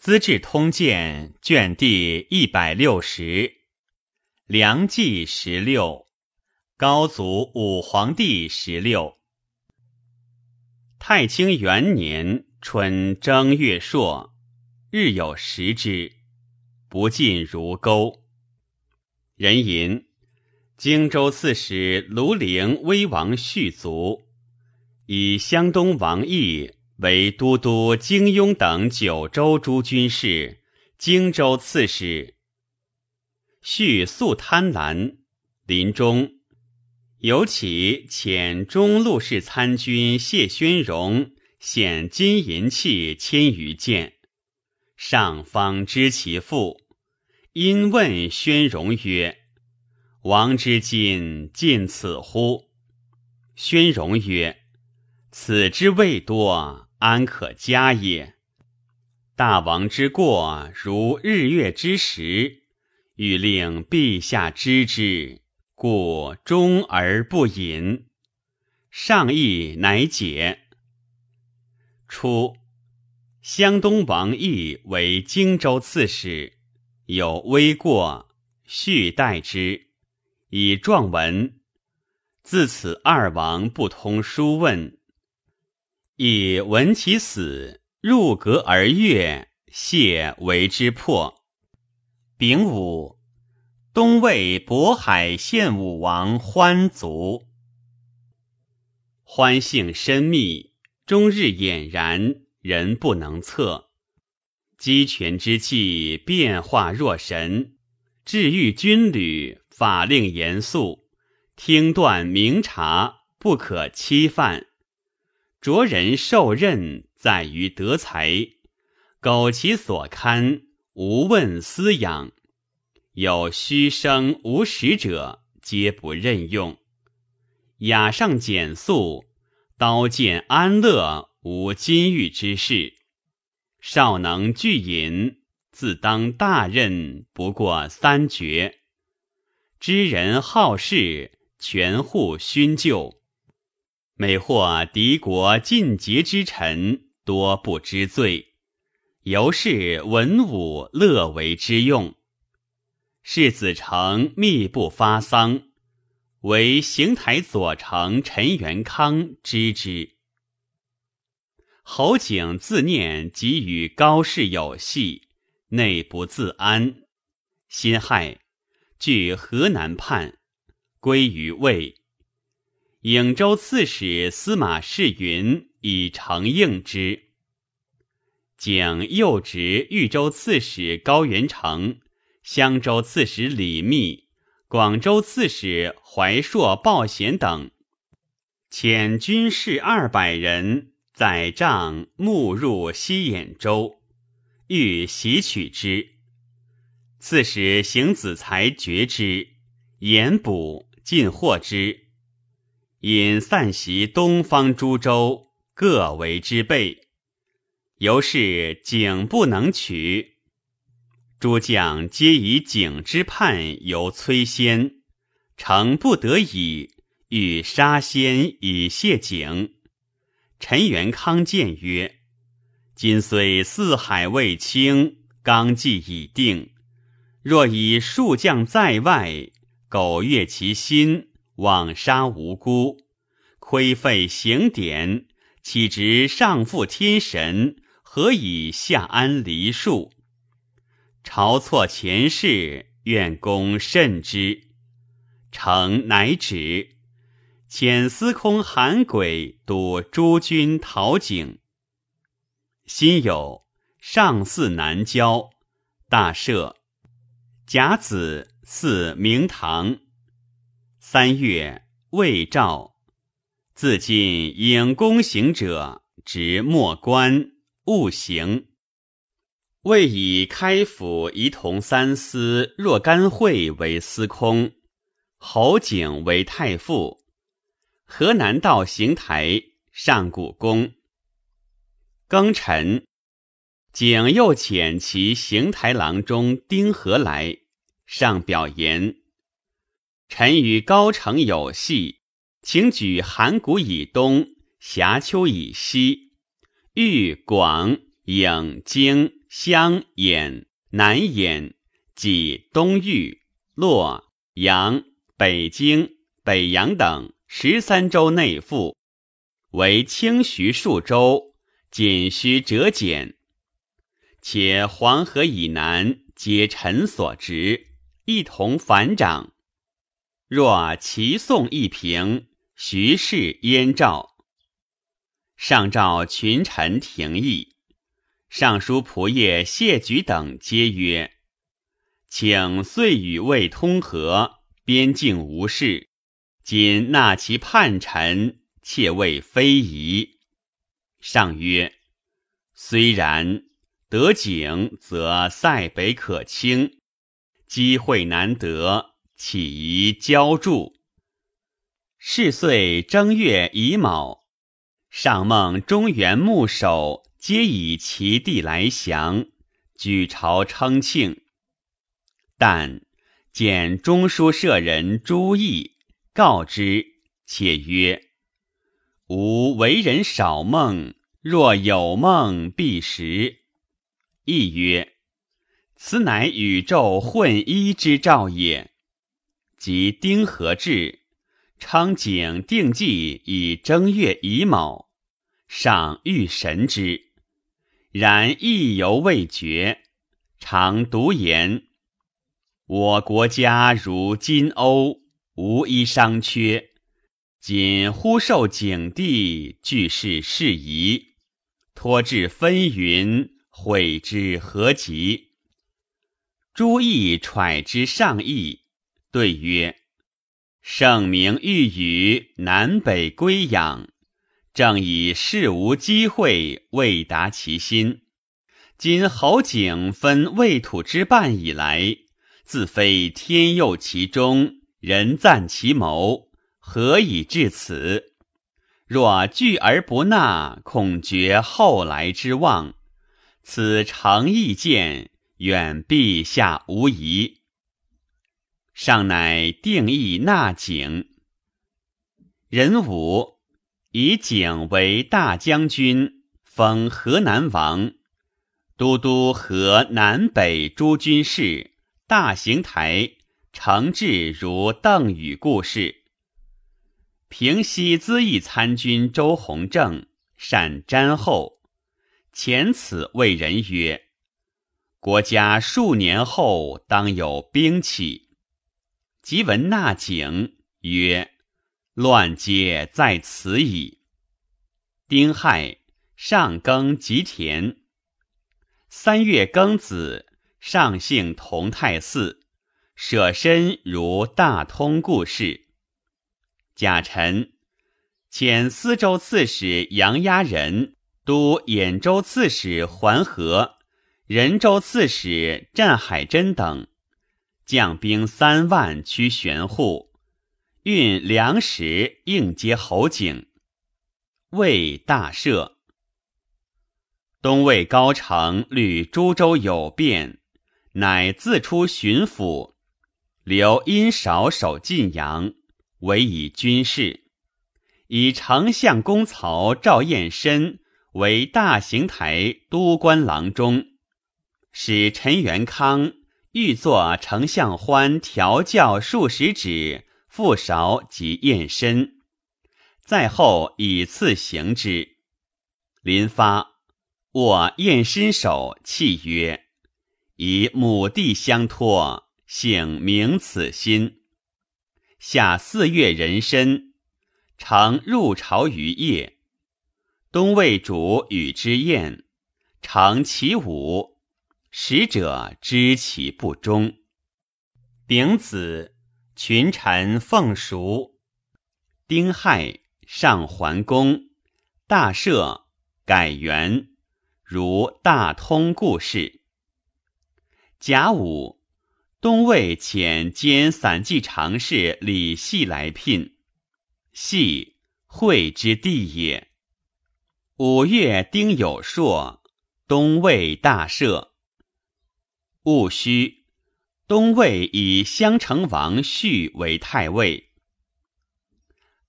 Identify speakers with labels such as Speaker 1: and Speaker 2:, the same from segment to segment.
Speaker 1: 资治通鉴》卷第一百六十，梁纪十六，高祖武皇帝十六。太清元年春正月朔，日有食之，不进如钩。人吟：荆州刺史庐陵威王续卒，以湘东王义。为都督荆雍等九州诸军事，荆州刺史。续素贪婪，临终，有起遣中路士参军谢宣荣献金银器千余件，上方知其父，因问宣荣曰：“王之金尽此乎？”宣荣曰：“此之未多。”安可加也？大王之过如日月之时，欲令陛下知之，故终而不隐。上意乃解。初，湘东王义为荆州刺史，有微过，续代之，以状文。自此二王不通书问。以闻其死，入阁而悦，谢为之破。丙午，东魏渤海献武王欢卒。欢性深密，终日俨然，人不能测。鸡犬之气变化若神，治愈军旅，法令严肃，听断明察，不可欺犯。着人受任在于德才，苟其所堪，无问私养。有虚声无实者，皆不任用。雅上简素，刀剑安乐，无金玉之事。少能聚饮，自当大任，不过三绝。知人好事，全护勋旧。每获敌国尽节之臣，多不知罪，由是文武乐为之用。世子成密不发丧，唯邢台左丞陈元康知之。侯景自念即与高氏有隙，内不自安，辛亥，据河南叛，归于魏。颍州刺史司马世云以承应之。景又执豫州刺史高元成、襄州刺史李密、广州刺史怀朔、鲍贤等，遣军士二百人载帐募入西兖州，欲袭取之。刺史邢子才绝之，严捕，尽获之。引散袭东方诸州，各为之备。由是景不能取，诸将皆以景之叛由崔先，诚不得已，欲杀先以谢景。陈元康谏曰：“今虽四海未清，纲纪已定，若以数将在外，苟越其心。”枉杀无辜，亏废刑典，岂值上负天神？何以下安黎庶？朝错前世，愿公慎之。诚乃止，遣司空韩轨督诸军讨景。辛酉，上巳南郊，大赦。甲子，祀明堂。三月，魏诏，自今引公行者，执莫官，勿行。魏以开府仪同三司若干会为司空，侯景为太傅。河南道行台上古公。庚辰，景又遣其行台郎中丁和来，上表言。臣与高城有隙，请举函谷以东，峡丘以西，豫广颍京襄、兖、南兖、济、东豫、洛、阳、北京、北阳等十三州内附，为清徐数州，仅需折减。且黄河以南皆臣所执，一同反掌。若齐宋一平，徐氏燕赵。上诏群臣廷议，尚书仆射谢举等皆曰：“请遂与魏通和，边境无事。今纳其叛臣，切谓非宜。”上曰：“虽然，得景则塞北可清，机会难得，岂宜骄助？”是岁正月乙卯。上梦中原牧首皆以其地来降，举朝称庆。但见中书舍人朱毅告之，且曰：“吾为人少梦，若有梦必实。”亦曰：“此乃宇宙混一之兆也。”即丁合至。昌景定计以正月乙卯，上欲神之，然意犹未决。常独言：我国家如金瓯，无一商缺。仅忽受景帝，俱是事宜，托至纷纭，悔之何及？朱毅揣之上意，对曰。圣明欲与南北归养，正以事无机会，未达其心。今侯景分魏土之半以来，自非天佑其中，人赞其谋，何以至此？若拒而不纳，恐绝后来之望。此诚意见，远陛下无疑。上乃定义纳景，仁武以景为大将军，封河南王，都督河南北诸军事，大行台，承制如邓禹故事。平西资议参军周弘正善瞻后，遣此谓人曰：“国家数年后当有兵起。”即闻纳景曰：“乱皆在此矣。”丁亥，上耕吉田。三月庚子，上幸同泰寺，舍身如大通故事。甲辰，遣司州刺史杨押仁督兖州刺史桓和、仁州刺史战海珍等。将兵三万驱玄户，运粮食应接侯景。魏大赦。东魏高城虑诸州有变，乃自出巡抚，留殷少守晋阳，委以军事。以丞相公曹赵彦深为大行台都官郎中，使陈元康。欲作丞相欢调教数十指，复韶及验身，在后以次行之。临发，握验身手，泣曰：“以母弟相托，醒明此心。”下四月人参，常入朝于夜。东魏主与之宴，常其舞。使者知其不忠。丙子，群臣奉赎。丁亥，上桓公，大赦，改元，如大通故事。甲午，东魏遣兼散骑常侍李系来聘。系，会之地也。五月丁酉朔，东魏大赦。戊戌，东魏以襄城王绪为太尉。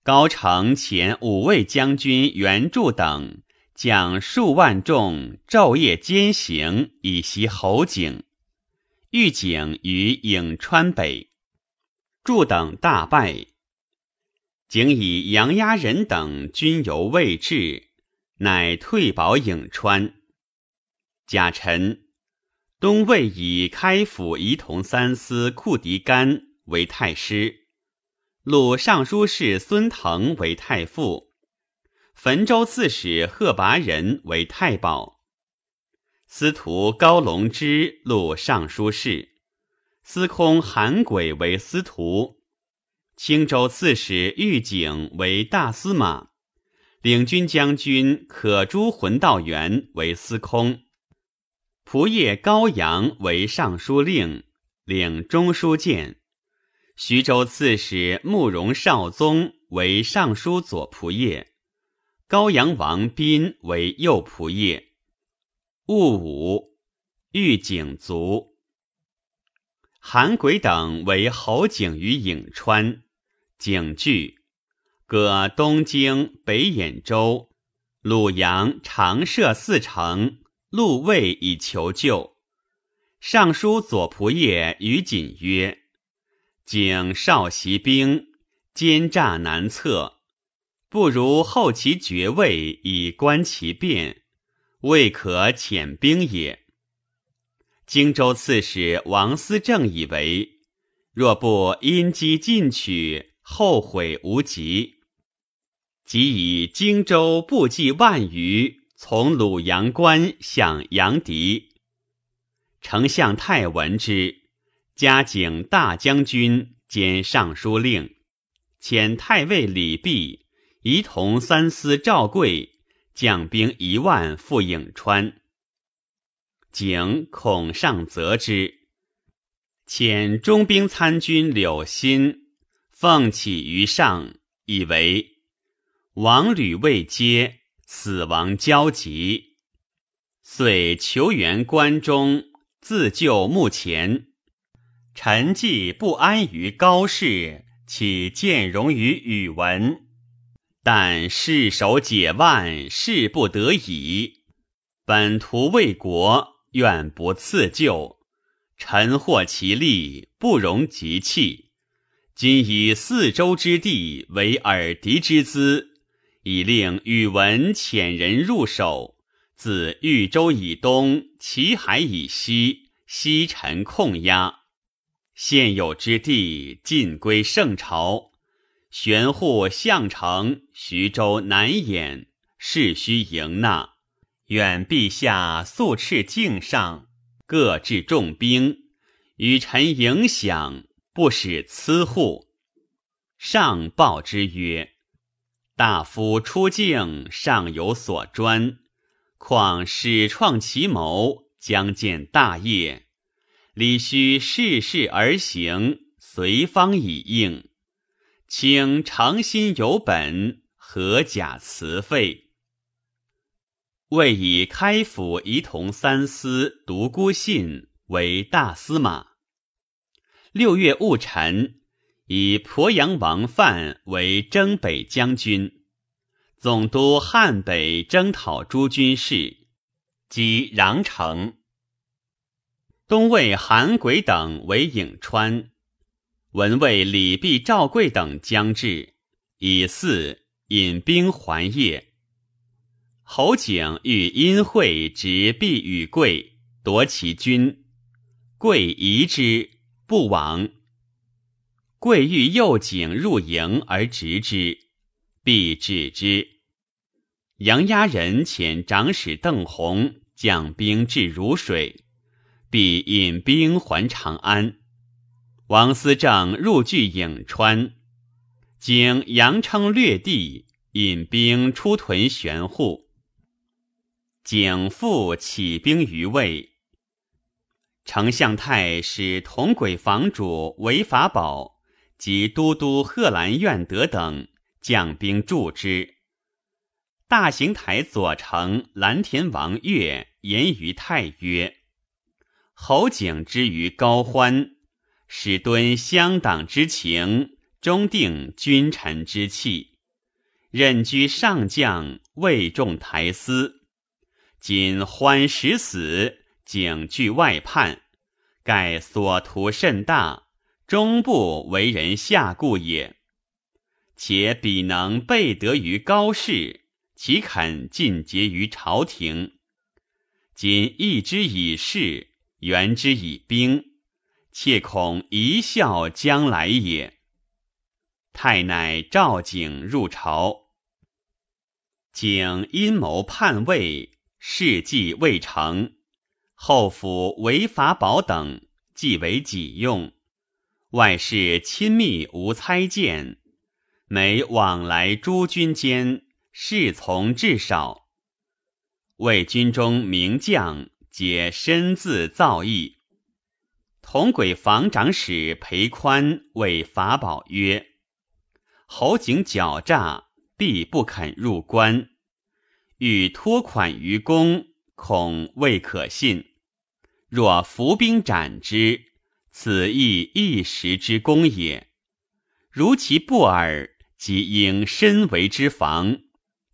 Speaker 1: 高城前五位将军袁术等将数万众昼夜兼行以袭侯景。遇景于颍川北，筑等大败。景以杨押人等军犹未至，乃退保颍川。贾臣。东魏以开府仪同三司库狄干为太师，录尚书事孙腾为太傅，汾州刺史贺拔仁为太保，司徒高龙之录尚书事，司空韩轨为司徒，青州刺史玉景为大司马，领军将军可诛浑道元为司空。仆射高阳为尚书令，领中书监；徐州刺史慕容绍宗为尚书左仆射，高阳王斌为右仆射。戊午，御景卒。韩轨等为侯景于颍川，景惧，割东京、北兖州、鲁阳、长社四城。陆魏以求救，尚书左仆射于锦曰：“景少袭兵，奸诈难测，不如后其爵位以观其变，未可遣兵也。”荆州刺史王思政以为，若不因机进取，后悔无及。即以荆州部骑万余。从鲁阳关向阳翟，丞相太闻之，加景大将军兼尚书令，遣太尉李弼、仪同三司赵贵将兵一万赴颍川。景恐上责之，遣中兵参军柳欣奉起于上，以为王吕未接。死亡交集，遂求援关中，自救目前。臣既不安于高氏，岂见容于宇文？但世守解万，事不得已。本图为国，愿不赐救。臣获其利，不容急弃。今以四周之地为耳敌之资。以令宇文遣人入手，自豫州以东、齐海以西，西陈控压。现有之地尽归圣朝。玄户、项城、徐州、南兖，势须迎纳。愿陛下速敕境上，各置重兵，与臣影响，不使疵户。上报之曰。大夫出境尚有所专，况始创其谋，将见大业，理须事事而行，随方以应。请诚心有本，何假辞废？为以开府仪同三司独孤信为大司马。六月戊辰。以鄱阳王范为征北将军，总督汉北征讨诸军事，及穰城。东魏韩轨等为颍川，文卫李弼、赵贵等将至，以四引兵还邺。侯景欲因会执弼与贵，夺其军，贵疑之，不往。贵欲诱景入营而执之，必止之。杨押人遣长史邓弘将兵至如水，必引兵还长安。王思政入据颍川，经杨称略地，引兵出屯玄户。景复起兵于魏，丞相太使同轨房主韦法宝。及都督贺兰愿德等将兵助之。大行台左丞蓝田王岳言于太曰：“侯景之于高欢，使敦乡党之情，终定君臣之气。任居上将，未中台司。今欢时死，景惧外叛，盖所图甚大，终不为人下顾也。且彼能备得于高士，岂肯尽节于朝廷？今义之以事，援之以兵，切恐一笑将来也。太乃召景入朝，景阴谋叛魏，事迹未成，后府为法宝等，即为己用。外事亲密无猜见，每往来诸军间，侍从至少。为军中名将，皆身自造诣。同轨防长史裴宽为法宝曰。侯景狡诈，必不肯入关；欲托款于公，恐未可信。若伏兵斩之，此亦一时之功也。如其不耳，即应身为之防，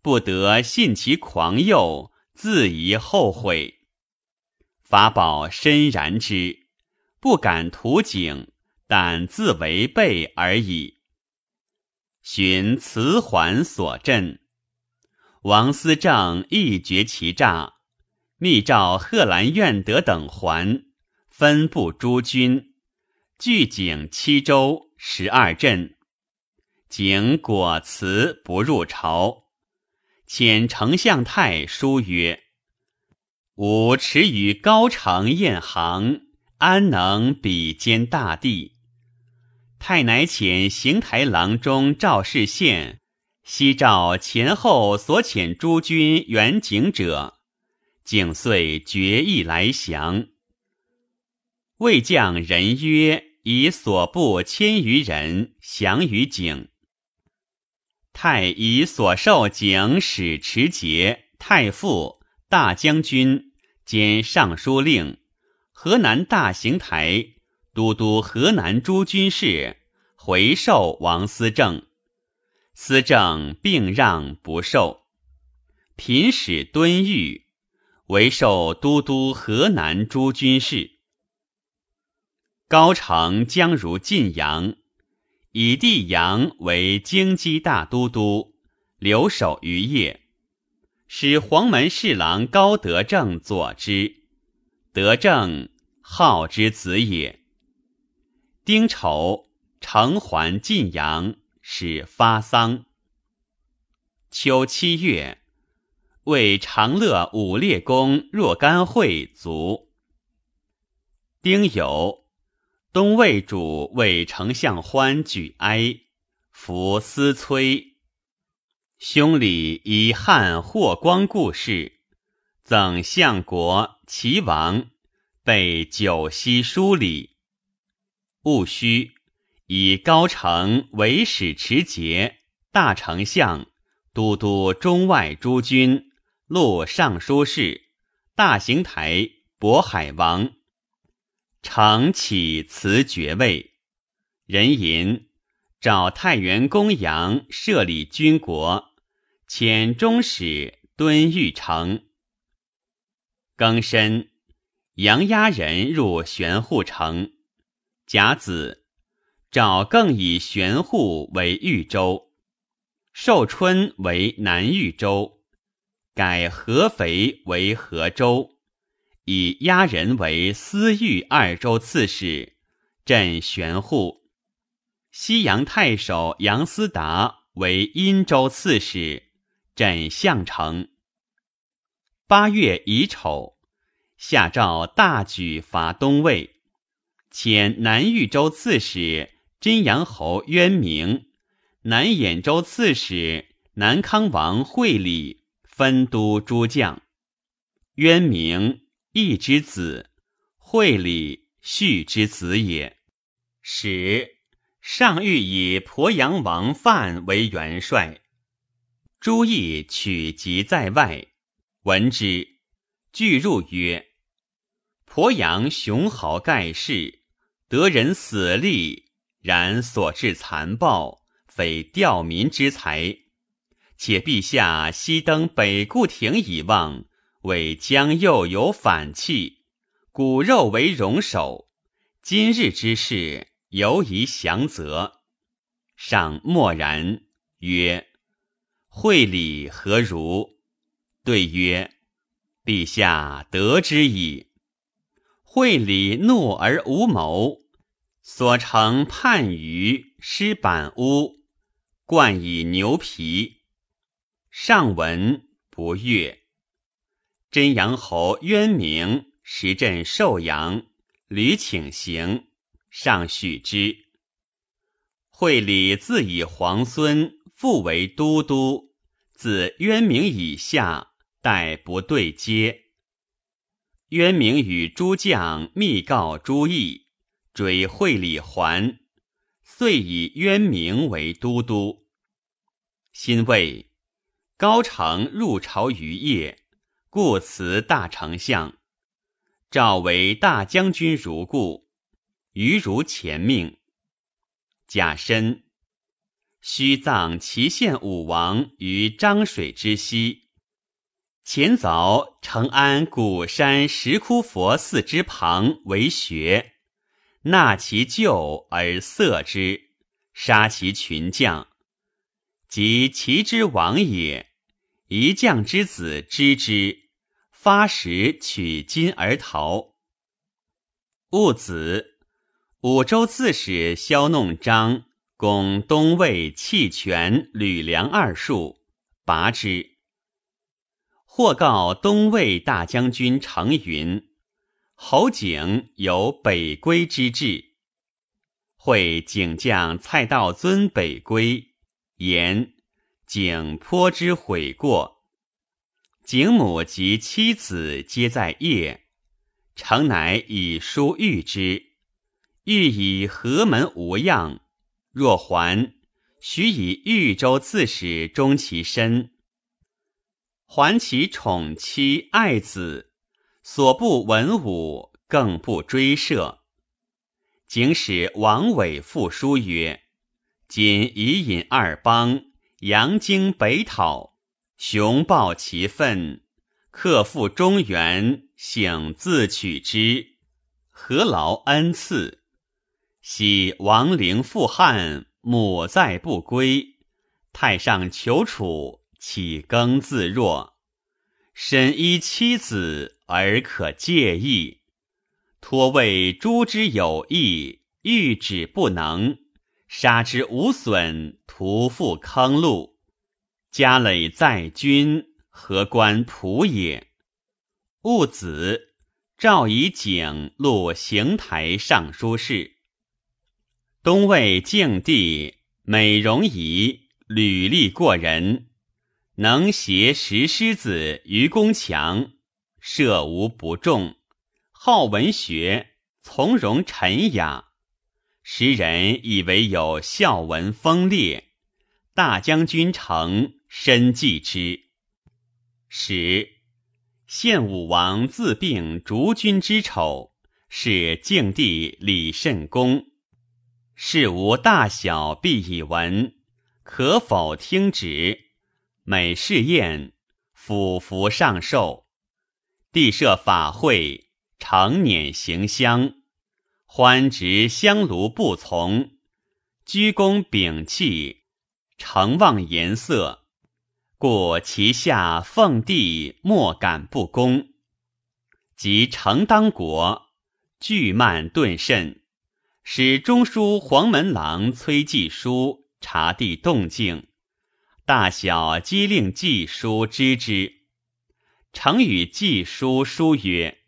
Speaker 1: 不得信其狂诱，自疑后悔。法宝深然之，不敢图景，但自违背而已。寻慈环所镇，王思政亦觉其诈，密召贺兰、愿德等还，分布诸军，据景七州十二镇。景果辞不入朝，遣丞相太书曰：“吾持于高城宴行，安能比肩大地？”太乃遣行台郎中赵世宪，西召前后所遣诸军援景者，景遂决意来降。魏将人曰：“以所部千余人降于景。”太以所受景使持节、太傅、大将军兼尚书令、河南大行台。都督河南诸军事回授王思政，思政并让不受。平使敦裕为授都督河南诸军事。高城将如晋阳，以弟阳为京畿大都督，留守于业，使黄门侍郎高德正佐之。德正号之子也。丁丑，承还晋阳，使发丧。秋七月，为长乐武烈公若干会卒。丁酉，东魏主为丞相欢举哀，服思崔。兄礼以汉霍光故事，赠相国、齐王，备九锡书礼。戊戌，以高城为使持节、大丞相、都督中外诸军、录尚书事、大行台、渤海王。承启辞爵位。人吟找太原公羊设立军国，遣中使敦玉成。庚申，杨押人入玄户城。甲子，找更以玄户为豫州，寿春为南豫州，改合肥为河州，以押人为司豫二州刺史，镇玄户。西阳太守杨思达为殷州刺史，镇项城。八月乙丑，下诏大举伐东魏。遣南豫州刺史真阳侯渊明、南兖州刺史南康王惠礼分都诸将。渊明义之子，惠礼续之子也。使上欲以鄱阳王范为元帅。朱毅取疾在外，闻之，具入曰：“鄱阳雄豪盖世。”得人死力，然所至残暴，非吊民之才。且陛下西登北固亭以望，为江右有反气，骨肉为容首。今日之事，犹宜详责。上默然曰：“会礼何如？”对曰：“陛下得之矣。”会礼怒而无谋，所成叛于失板屋，冠以牛皮。上闻不悦，真阳侯渊明时镇寿阳，屡请行，上许之。会礼自以皇孙复为都督，自渊明以下，待不对接。渊明与诸将密告朱毅，追会礼还，遂以渊明为都督。新魏。高城入朝于夜，故辞大丞相。召为大将军如故，余如前命。甲申，须葬祁县武王于漳水之西。前凿承安古山石窟佛寺之旁为穴，纳其旧而塞之，杀其群将，及其之王也。一将之子知之，发时取金而逃。戊子，五州刺史萧弄章攻东魏弃权、吕梁二术，拔之。或告东魏大将军程云：侯景有北归之志，会景将蔡道尊北归，言。景颇之悔过，景母及妻子皆在夜，诚乃以书谕之，欲以何门无恙？若还，许以豫州刺史终其身，还其宠妻爱子，所不文武，更不追涉。景使王伟复书曰：今已引二邦。扬京北讨，雄抱其愤，克复中原，醒自取之，何劳恩赐？喜亡灵复汉，母在不归，太上求楚，岂更自若？身依妻子而可介意，托为诸之有意，欲止不能。杀之无损，徒复坑戮。家累在君，何关仆也？戊子，赵以景录邢台尚书事。东魏敬帝美容仪，履历过人，能携石狮子于宫墙，射无不中。好文学，从容沉雅。时人以为有孝文风烈，大将军成深记之。十，献武王自病逐君之丑，是敬帝李慎公。事无大小，必以闻，可否听旨？每试宴，俯伏上寿。帝设法会，常辇行香。欢执香炉不从，鞠躬屏气，诚望颜色，故其下奉帝莫敢不恭。及成当国，惧慢顿甚，使中书黄门郎崔季书察地动静，大小皆令季书知之。成与季书书曰。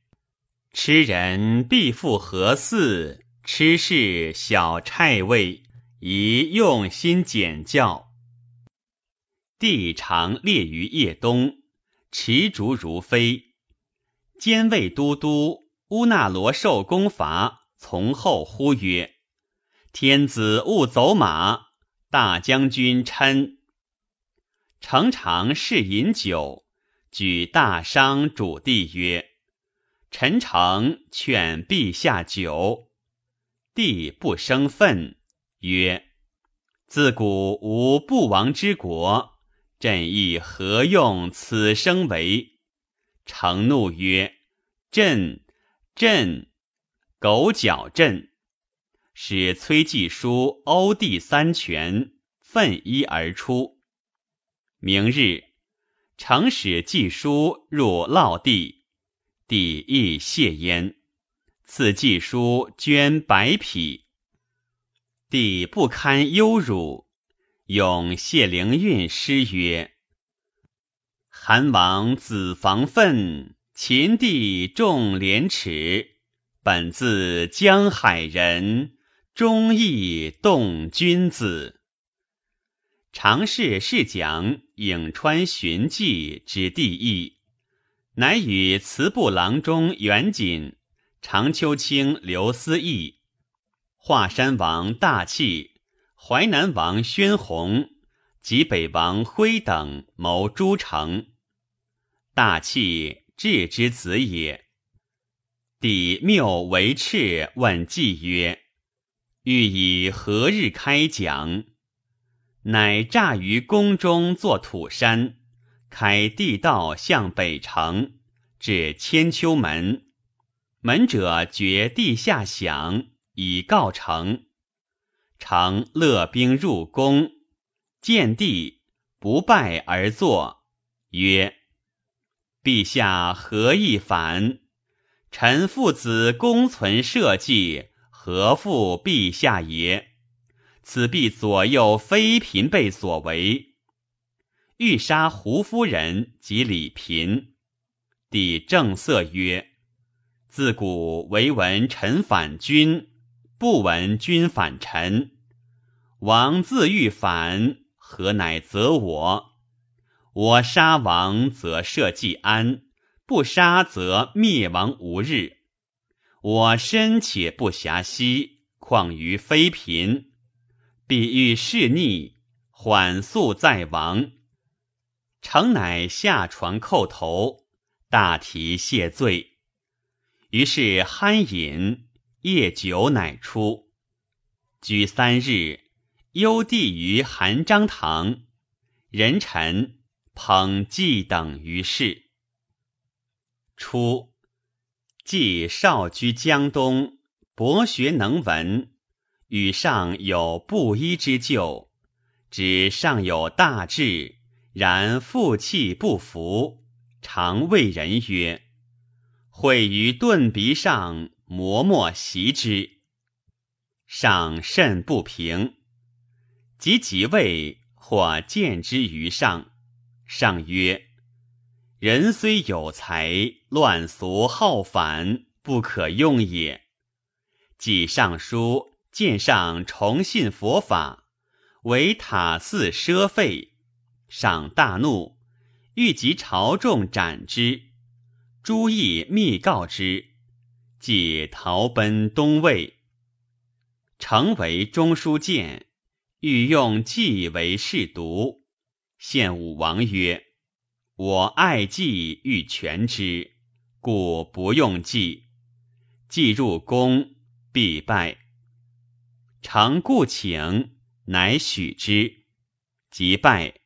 Speaker 1: 吃人必复何似？吃事小差位，宜用心简教。帝常列于夜东，持烛如飞。监卫都督乌那罗受公伐，从后呼曰：“天子勿走马！”大将军嗔。常常是饮酒，举大商主帝曰。陈诚劝陛下酒，帝不生愤，曰：“自古无不亡之国，朕亦何用此生为？”诚怒曰：“朕，朕，狗脚朕！”使崔季书、欧帝三拳，奋衣而出。明日，承使季书入涝地，帝亦谢焉。赐季书绢百匹。帝不堪忧辱，咏谢灵运诗曰：“韩王子房奋，秦帝重廉耻。本自江海人，忠义动君子。”常侍侍讲颍川荀记之地义，乃与祠部郎中袁锦、常秋卿刘思义。华山王大器、淮南王宣弘及北王辉等谋诸城。大器智之子也。帝谬为赤问季曰：“欲以何日开讲？”乃诈于宫中作土山，开地道向北城，至千秋门。门者绝地下响。以告成，成勒兵入宫，见帝不拜而坐，曰：“陛下何意反？臣父子功存社稷，何负陛下也？此必左右妃嫔辈所为。欲杀胡夫人及李嫔。”帝正色曰：“自古唯闻臣反君。”不闻君反臣，王自欲反，何乃责我？我杀王则社稷安，不杀则灭亡无日。我身且不暇息，况于妃嫔？必欲弑逆，缓速在王。诚乃下床叩头，大提谢罪。于是酣饮。夜久乃出，居三日，幽地于韩章堂，人臣捧祭等于是。初，既少居江东，博学能文，与上有布衣之旧，指上有大志，然负气不服，常谓人曰：“会于盾鼻上。”磨墨习之，上甚不平。及即位，或见之于上，上曰：“人虽有才，乱俗好反，不可用也。”即上书见上崇信佛法，为塔寺奢费，赏大怒，欲及朝众斩之。朱毅密告之。即逃奔东魏，成为中书监，欲用计为侍读。献武王曰：“我爱计，欲全之，故不用计。计入宫，必败。”成故请，乃许之。即拜，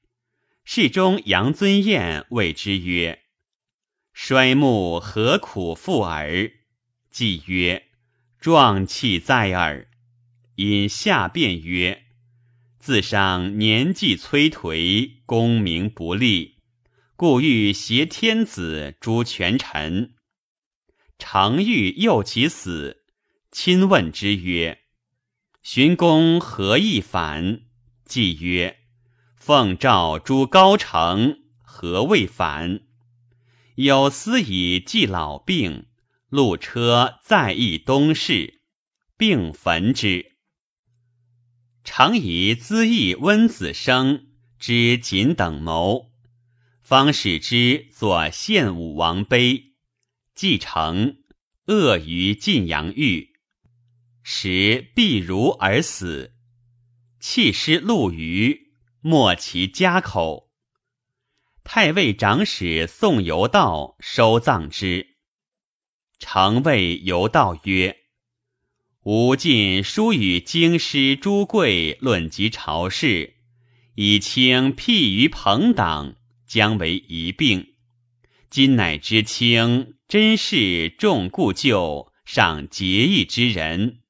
Speaker 1: 侍中杨尊彦谓之曰：“衰木何苦复耳？”既曰：“壮气在耳。”因下辩曰：“自上年纪摧颓，功名不立，故欲挟天子诛权臣。常欲诱其死，亲问之曰：‘荀公何意反？’既曰：‘奉诏诛高城，何未返？’有司以祭老病。”路车在邑东市，并焚之。常以资义温子生之谨等谋，方使之作献武王碑，继承恶于晋阳狱，时必如而死。弃尸陆虞，没其家口。太尉长史宋由道收葬之。常谓游道曰：“吾尽书与京师诸贵论及朝事，以清辟于朋党，将为一并。今乃知清真是重故旧，尚结义之人。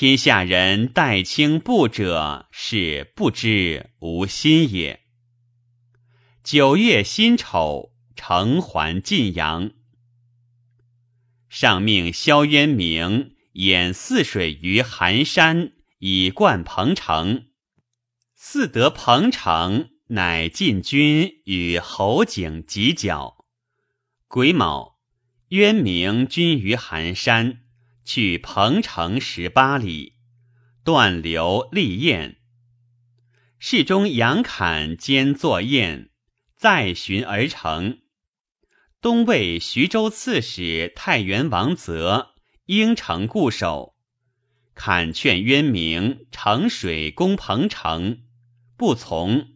Speaker 1: 天下人待卿不者，是不知无心也。九月辛丑，承还晋阳。上命萧渊明掩泗水于寒山，以贯彭城。嗣得彭城，乃进军与侯景犄角。癸卯，渊明军于寒山。去彭城十八里，断流立雁。侍中杨侃兼作雁，再寻而成。东魏徐州刺史太原王泽应城固守，侃劝渊明乘水攻彭城，不从。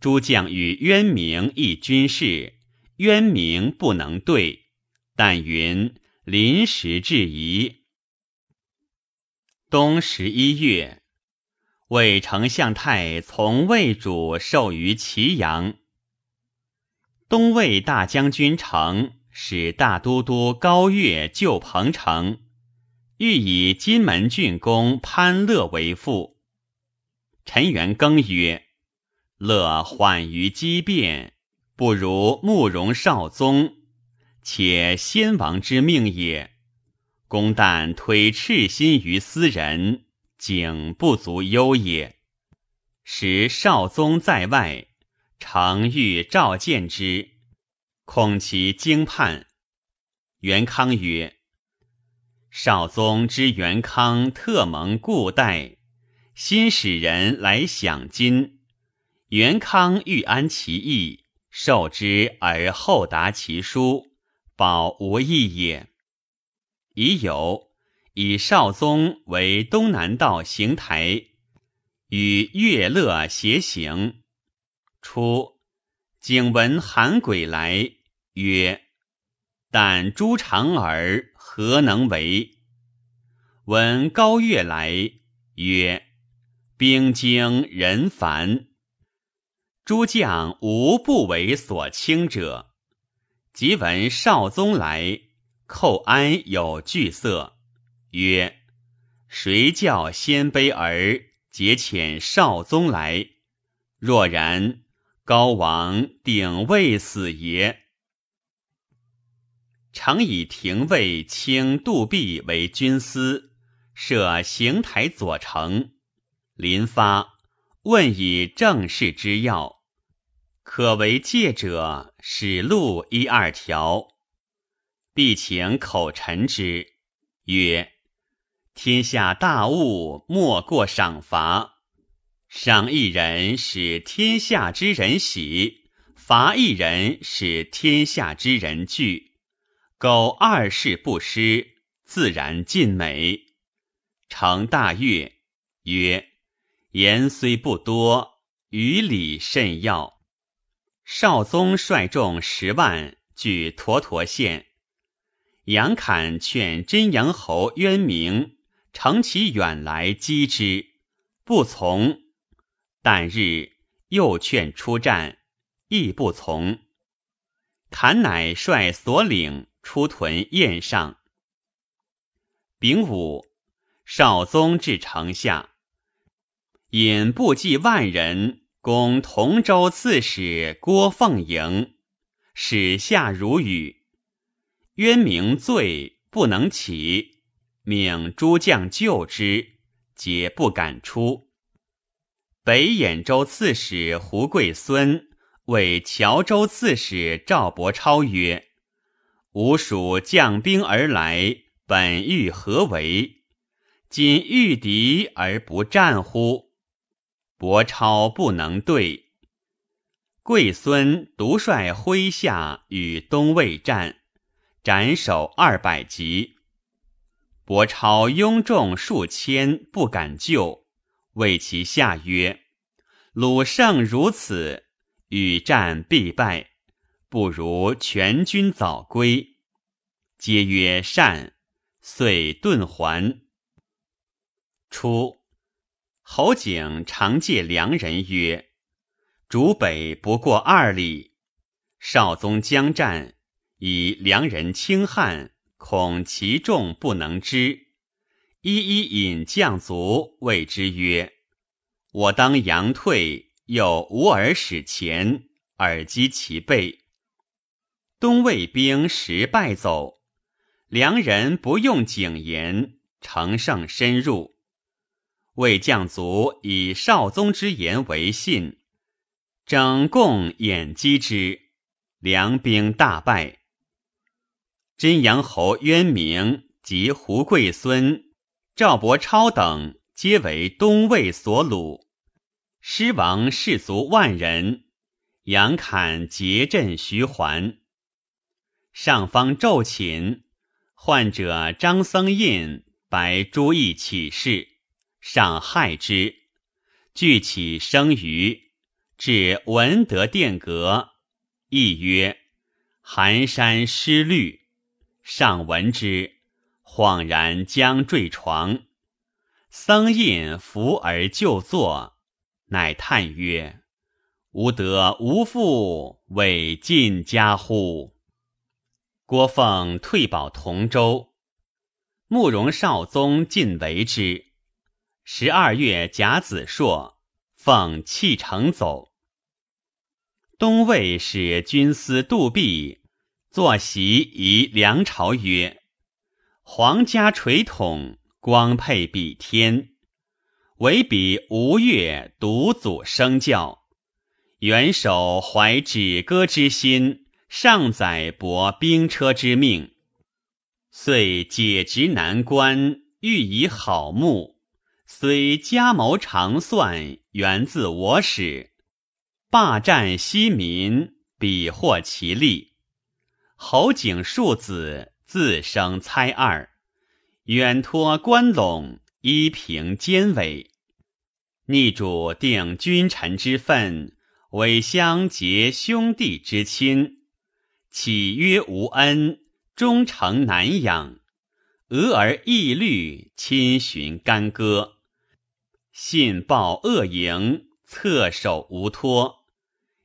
Speaker 1: 诸将与渊明议军事，渊明不能对，但云。临时制宜。冬十一月，魏丞相太从魏主授于祁阳。东魏大将军成使大都督高岳救彭城，欲以金门郡公潘乐为父。陈元庚曰：“乐缓于机变，不如慕容少宗。”且先王之命也，公旦推赤心于斯人，景不足忧也。时少宗在外，常欲召见之，恐其惊叛。元康曰：“少宗知元康特蒙故待，新使人来享金。元康欲安其意，受之而后达其书。”保无益也。已有以少宗为东南道行台，与乐乐偕行。初，景闻韩鬼来，曰：“但诸长儿何能为？”闻高乐来，曰：“兵精人烦，诸将无不为所轻者。”即闻少宗来，寇安有惧色，曰：“谁教鲜卑儿节遣少宗来？若然，高王定未死也。”常以廷尉卿杜弼为军司，设行台左丞。临发，问以政事之要。可为戒者，使路一二条，必请口陈之，曰：“天下大物，莫过赏罚。赏一人，使天下之人喜；罚一人，使天下之人惧。苟二事不失，自然尽美。”成大悦，曰：“言虽不多，于理甚要。”少宗率众十万据沱沱县，杨侃劝真阳侯渊明乘其远来击之，不从。旦日又劝出战，亦不从。侃乃率所领出屯堰上。丙午，少宗至城下，引部骑万人。攻同州刺史郭凤营，使下如雨。渊明醉，不能起，命诸将救之，皆不敢出。北兖州刺史胡贵孙谓谯州刺史赵伯超曰：“吾属将兵而来，本欲何为？今遇敌而不战乎？”伯超不能对，贵孙独率麾下与东魏战，斩首二百级。伯超拥众数千，不敢救，谓其下曰：“鲁胜如此，与战必败，不如全军早归。”皆曰善，遂遁还。初。侯景常借良人曰：“主北不过二里，少宗将战，以良人轻汉，恐其众不能知。一一引将卒谓之曰：‘我当佯退，又无耳使前，耳击其背。’东魏兵时败走，良人不用景言，乘胜深入。魏将卒以少宗之言为信，整共掩击之，良兵大败。真阳侯渊明及胡贵孙、赵伯超等皆为东魏所虏，失亡士卒万人，杨侃结阵徐桓。上方骤寝，患者张僧印白朱义起事，上害之，具起生余，至文德殿阁，亦曰：“寒山失绿。”上闻之，恍然将坠床。僧印扶而就坐，乃叹曰：“吾德无父，为尽家乎？”郭奉退保同州，慕容少宗尽为之。十二月甲子朔，奉弃城走。东魏使军司杜弼坐席仪梁朝曰：“皇家垂统，光配比天，唯比吴越独祖生教，元首怀止戈之心。”上载博兵车之命，遂解职南关，欲以好木。虽家谋长算，源自我始。霸占西民，彼获其利。侯景庶子自生猜二，远托关陇，依凭奸伪。逆主定君臣之分，委相结兄弟之亲。岂曰无恩，忠诚难养；俄而义律，亲循干戈。信报恶营，侧手无托。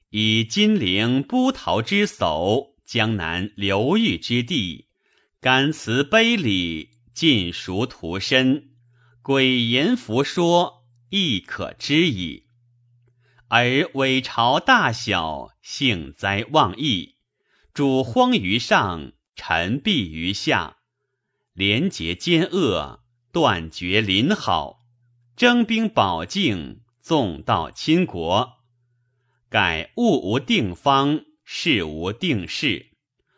Speaker 1: 以金陵波涛之叟，江南流域之地，甘辞卑礼，尽熟图身，诡言弗说，亦可知矣。而伪朝大小，幸灾忘义。主荒于上，臣避于下，廉洁奸恶，断绝邻好，征兵保境，纵道侵国。盖物无定方，事无定势，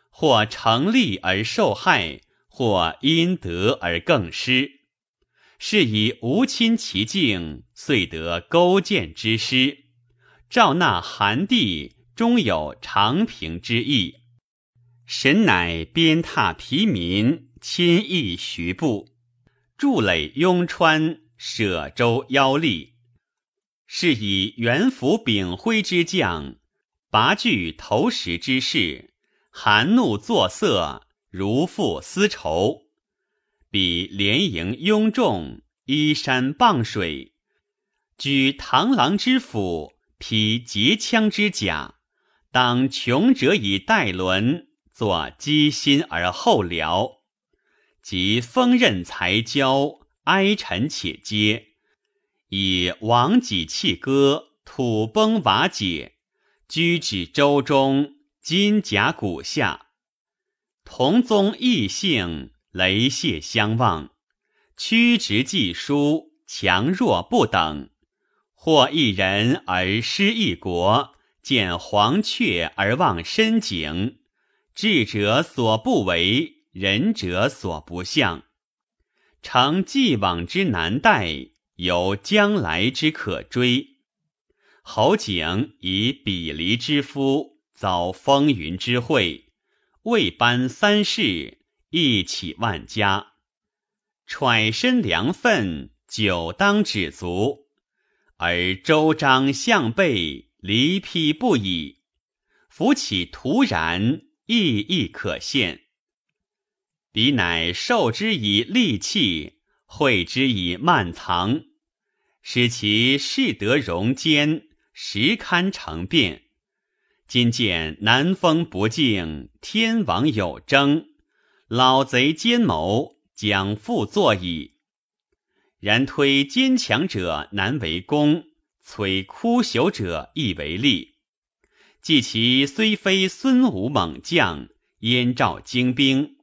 Speaker 1: 或成利而受害，或因得而更失。是以无亲其境，遂得勾践之师；赵纳韩地，终有长平之意。神乃鞭挞疲民，亲议徐步，筑垒雍川，舍州腰力。是以元辅秉辉之将，拔据投石之势，含怒作色，如负丝绸。比连营拥众，依山傍水，举螳螂之斧，披截枪之甲，当穷者以待伦。作积心而后辽，即锋刃才交，哀臣且接，以亡己弃歌，土崩瓦解，居止周中，金甲骨下，同宗异姓，雷泄相望，屈直记书，强弱不等，或一人而失一国，见黄雀而忘深井。智者所不为，仁者所不向。成既往之难待，有将来之可追。侯景以比离之夫，遭风云之会，未班三世，一起万家，揣身良分，久当止足。而周章向背，离披不已，扶起徒然。意亦可现，彼乃受之以利器，会之以慢藏。使其势得容坚，时堪成变。今见南风不静，天王有争，老贼奸谋，将复作矣。然推坚强者难为功，摧枯朽者易为利。即其虽非孙武猛将，燕赵精兵，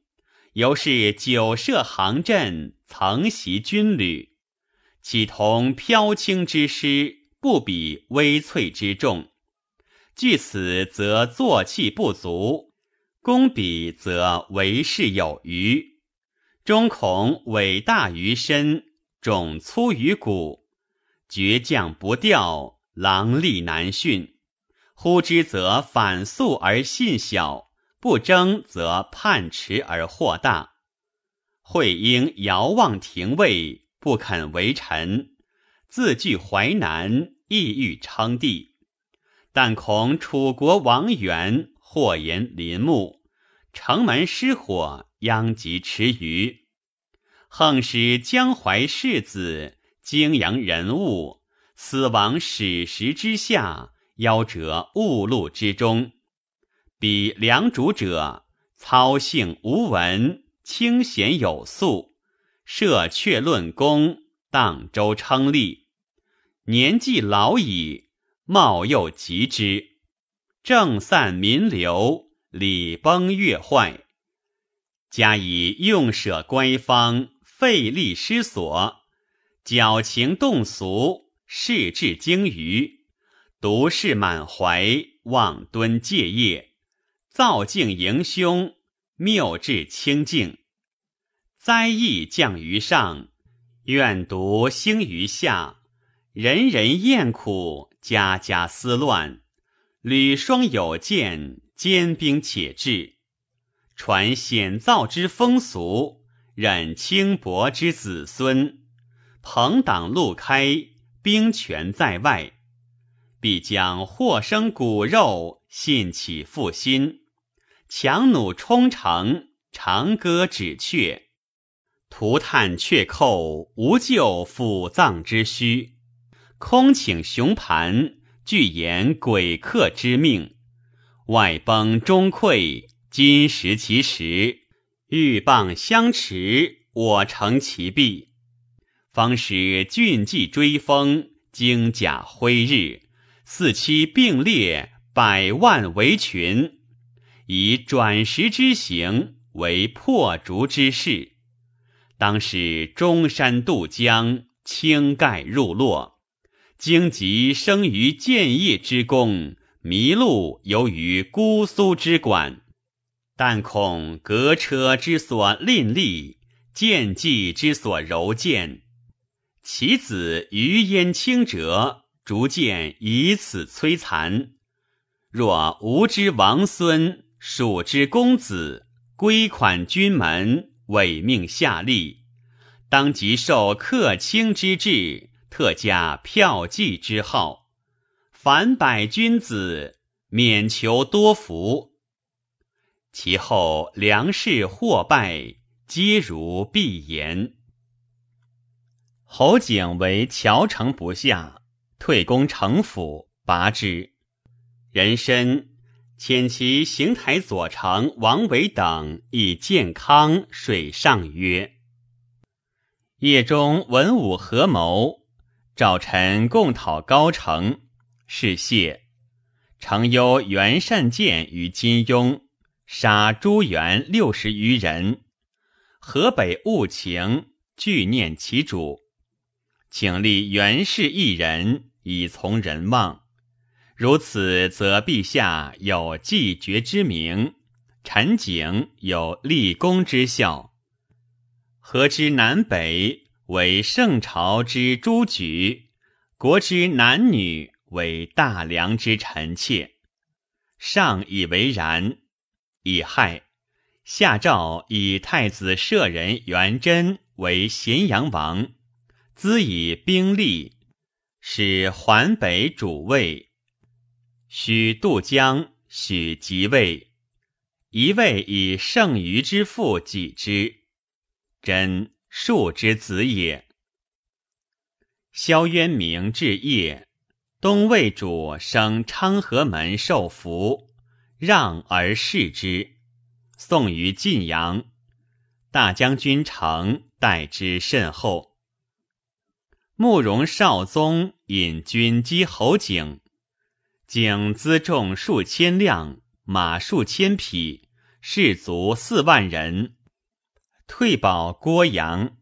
Speaker 1: 犹是久设行阵，曾袭军旅，岂同飘轻之师，不比微翠之众。据此，则坐气不足；攻彼，则为势有余。终恐伟大于身，种粗于骨，倔强不调，狼力难驯。呼之则反速而信小，不争则叛迟而祸大。会应遥望廷尉，不肯为臣，自据淮南，意欲称帝。但恐楚国王元祸延林木，城门失火，殃及池鱼。横使江淮士子、泾阳人物死亡史实之下，夭折误路之中。以良主者，操性无闻，清闲有素，设阙论功，荡舟称利，年纪老矣。貌又极之，政散民流，礼崩乐坏，加以用舍乖方，费力失所，矫情动俗，事至精于，独事满怀，妄敦戒业，造境迎凶，谬至清净，灾异降于上，怨毒兴于下，人人厌苦。家家思乱，履霜有见，坚兵且至，传险造之风俗，忍轻薄之子孙，朋党路开，兵权在外，必将祸生骨肉，信起复心，强弩冲城，长歌止阙，涂炭却寇，无救府葬之虚。空请雄盘，具言鬼客之命；外崩中溃，今食其食；鹬蚌相持，我成其弊。方使俊骑追风，精甲辉日，四期并列，百万为群，以转时之行为破竹之势。当使中山渡江，青盖入洛。荆棘生于建业之功，麋鹿游于姑苏之馆。但恐革车之所吝利，剑技之所柔健，其子余焉轻折，逐渐以此摧残。若吾之王孙，蜀之公子，归款军门，委命下吏，当即受客卿之制。特加票记之号，凡百君子免求多福。其后粮食获败，皆如必言。侯景为乔城不下，退攻城府，拔之。人参遣其行台左丞王维等以健康水上曰：“夜中文武合谋。”赵臣共讨高城，是谢。常忧袁善见于金庸，杀朱元六十余人。河北务情，惧念其主，请立袁氏一人以从人望。如此，则陛下有继绝之名，陈景有立功之效。何之南北？为圣朝之诸举，国之男女为大梁之臣妾，上以为然。以害下诏以太子舍人元贞为咸阳王，资以兵力使环北主位，许渡江，许即位，一位以剩余之父己之，真。庶之子也。萧渊明至业，东魏主升昌河门受福，让而视之，送于晋阳。大将军成待之甚厚。慕容少宗引军击侯景，景辎重数千辆，马数千匹，士卒四万人，退保郭阳。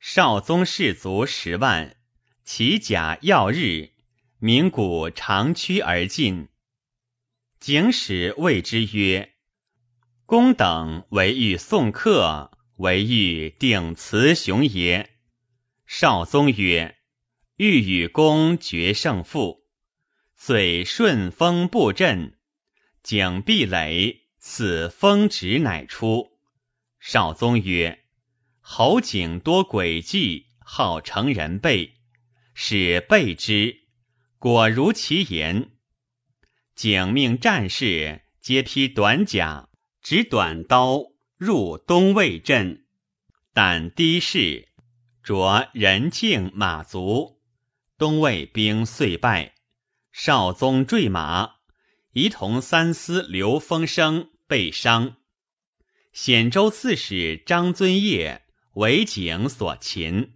Speaker 1: 少宗士卒十万，其甲耀日，鸣鼓长驱而进。景使谓之曰：“公等唯欲送客，唯欲定雌雄也。”少宗曰：“欲与公决胜负，遂顺风布阵。景壁垒，此风直乃出。”少宗曰。侯景多诡计，好成人备，使备之，果如其言。景命战士皆披短甲，执短刀入东魏阵，但低士着人敬马足，东魏兵遂败。少宗坠马，仪同三司刘丰生被伤。显州刺史张遵业。为景所擒，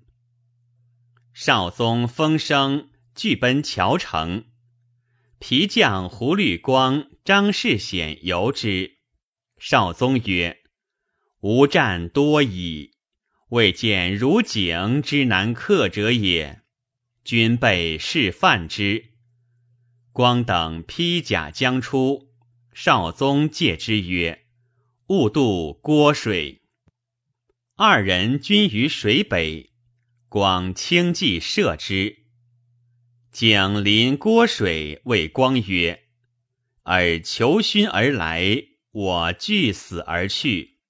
Speaker 1: 少宗风生俱奔谯城。皮将胡律光、张世显游之。少宗曰：“吾战多矣，未见如景之难克者也。君备示范之。”光等披甲将出，少宗戒之曰：“勿渡郭水。”二人均于水北，光轻骑射之。景临郭水，谓光曰：“尔求勋而来，我惧死而去。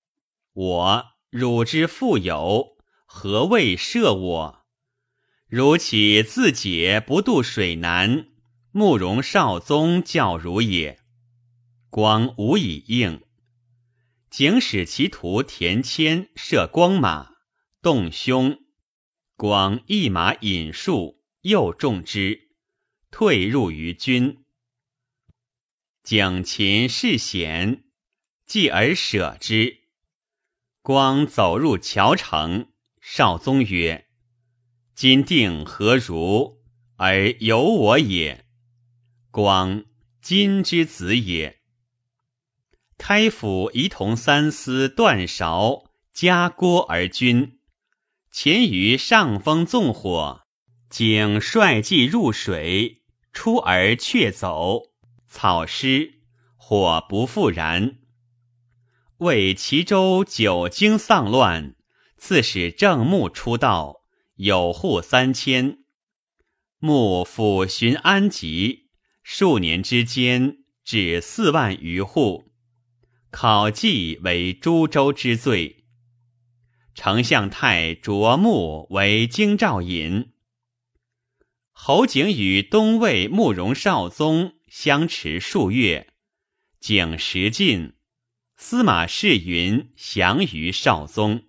Speaker 1: 我汝之富有，何谓射我？如岂自解不渡水难？慕容少宗教汝也。”光无以应。景使其徒田谦射光马，动胸，光一马引数，又中之，退入于军。景擒事险，继而舍之。光走入谯城，少宗曰：“今定何如？而由我也。”光今之子也。开府仪同三司段韶加郭而君，前于上风纵火，景率骑入水，出而却走，草湿，火不复燃。为齐州久经丧乱，刺史郑穆出道，有户三千，穆抚寻安吉，数年之间，至四万余户。考绩为株洲之最。丞相太卓木为京兆尹。侯景与东魏慕容少宗相持数月，景时尽，司马世云降于少宗。